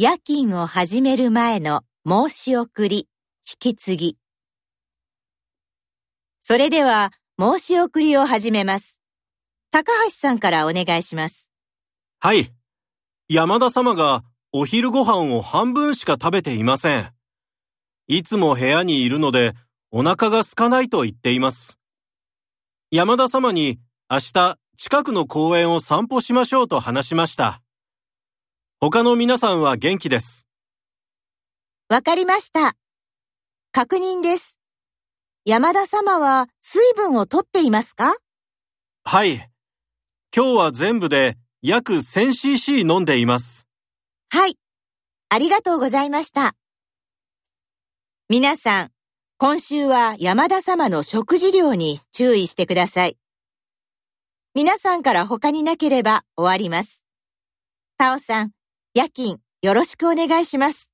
夜勤を始める前の申し送り、引き継ぎ。それでは、申し送りを始めます。高橋さんからお願いします。はい。山田様がお昼ご飯を半分しか食べていません。いつも部屋にいるのでお腹が空かないと言っています。山田様に明日近くの公園を散歩しましょうと話しました。他の皆さんは元気です。わかりました。確認です。山田様は水分をとっていますか？はい。今日は全部で約 1000cc 飲んでいます。はい。ありがとうございました。皆さん、今週は山田様の食事量に注意してください。皆さんから他になければ終わります。タオさん、夜勤よろしくお願いします。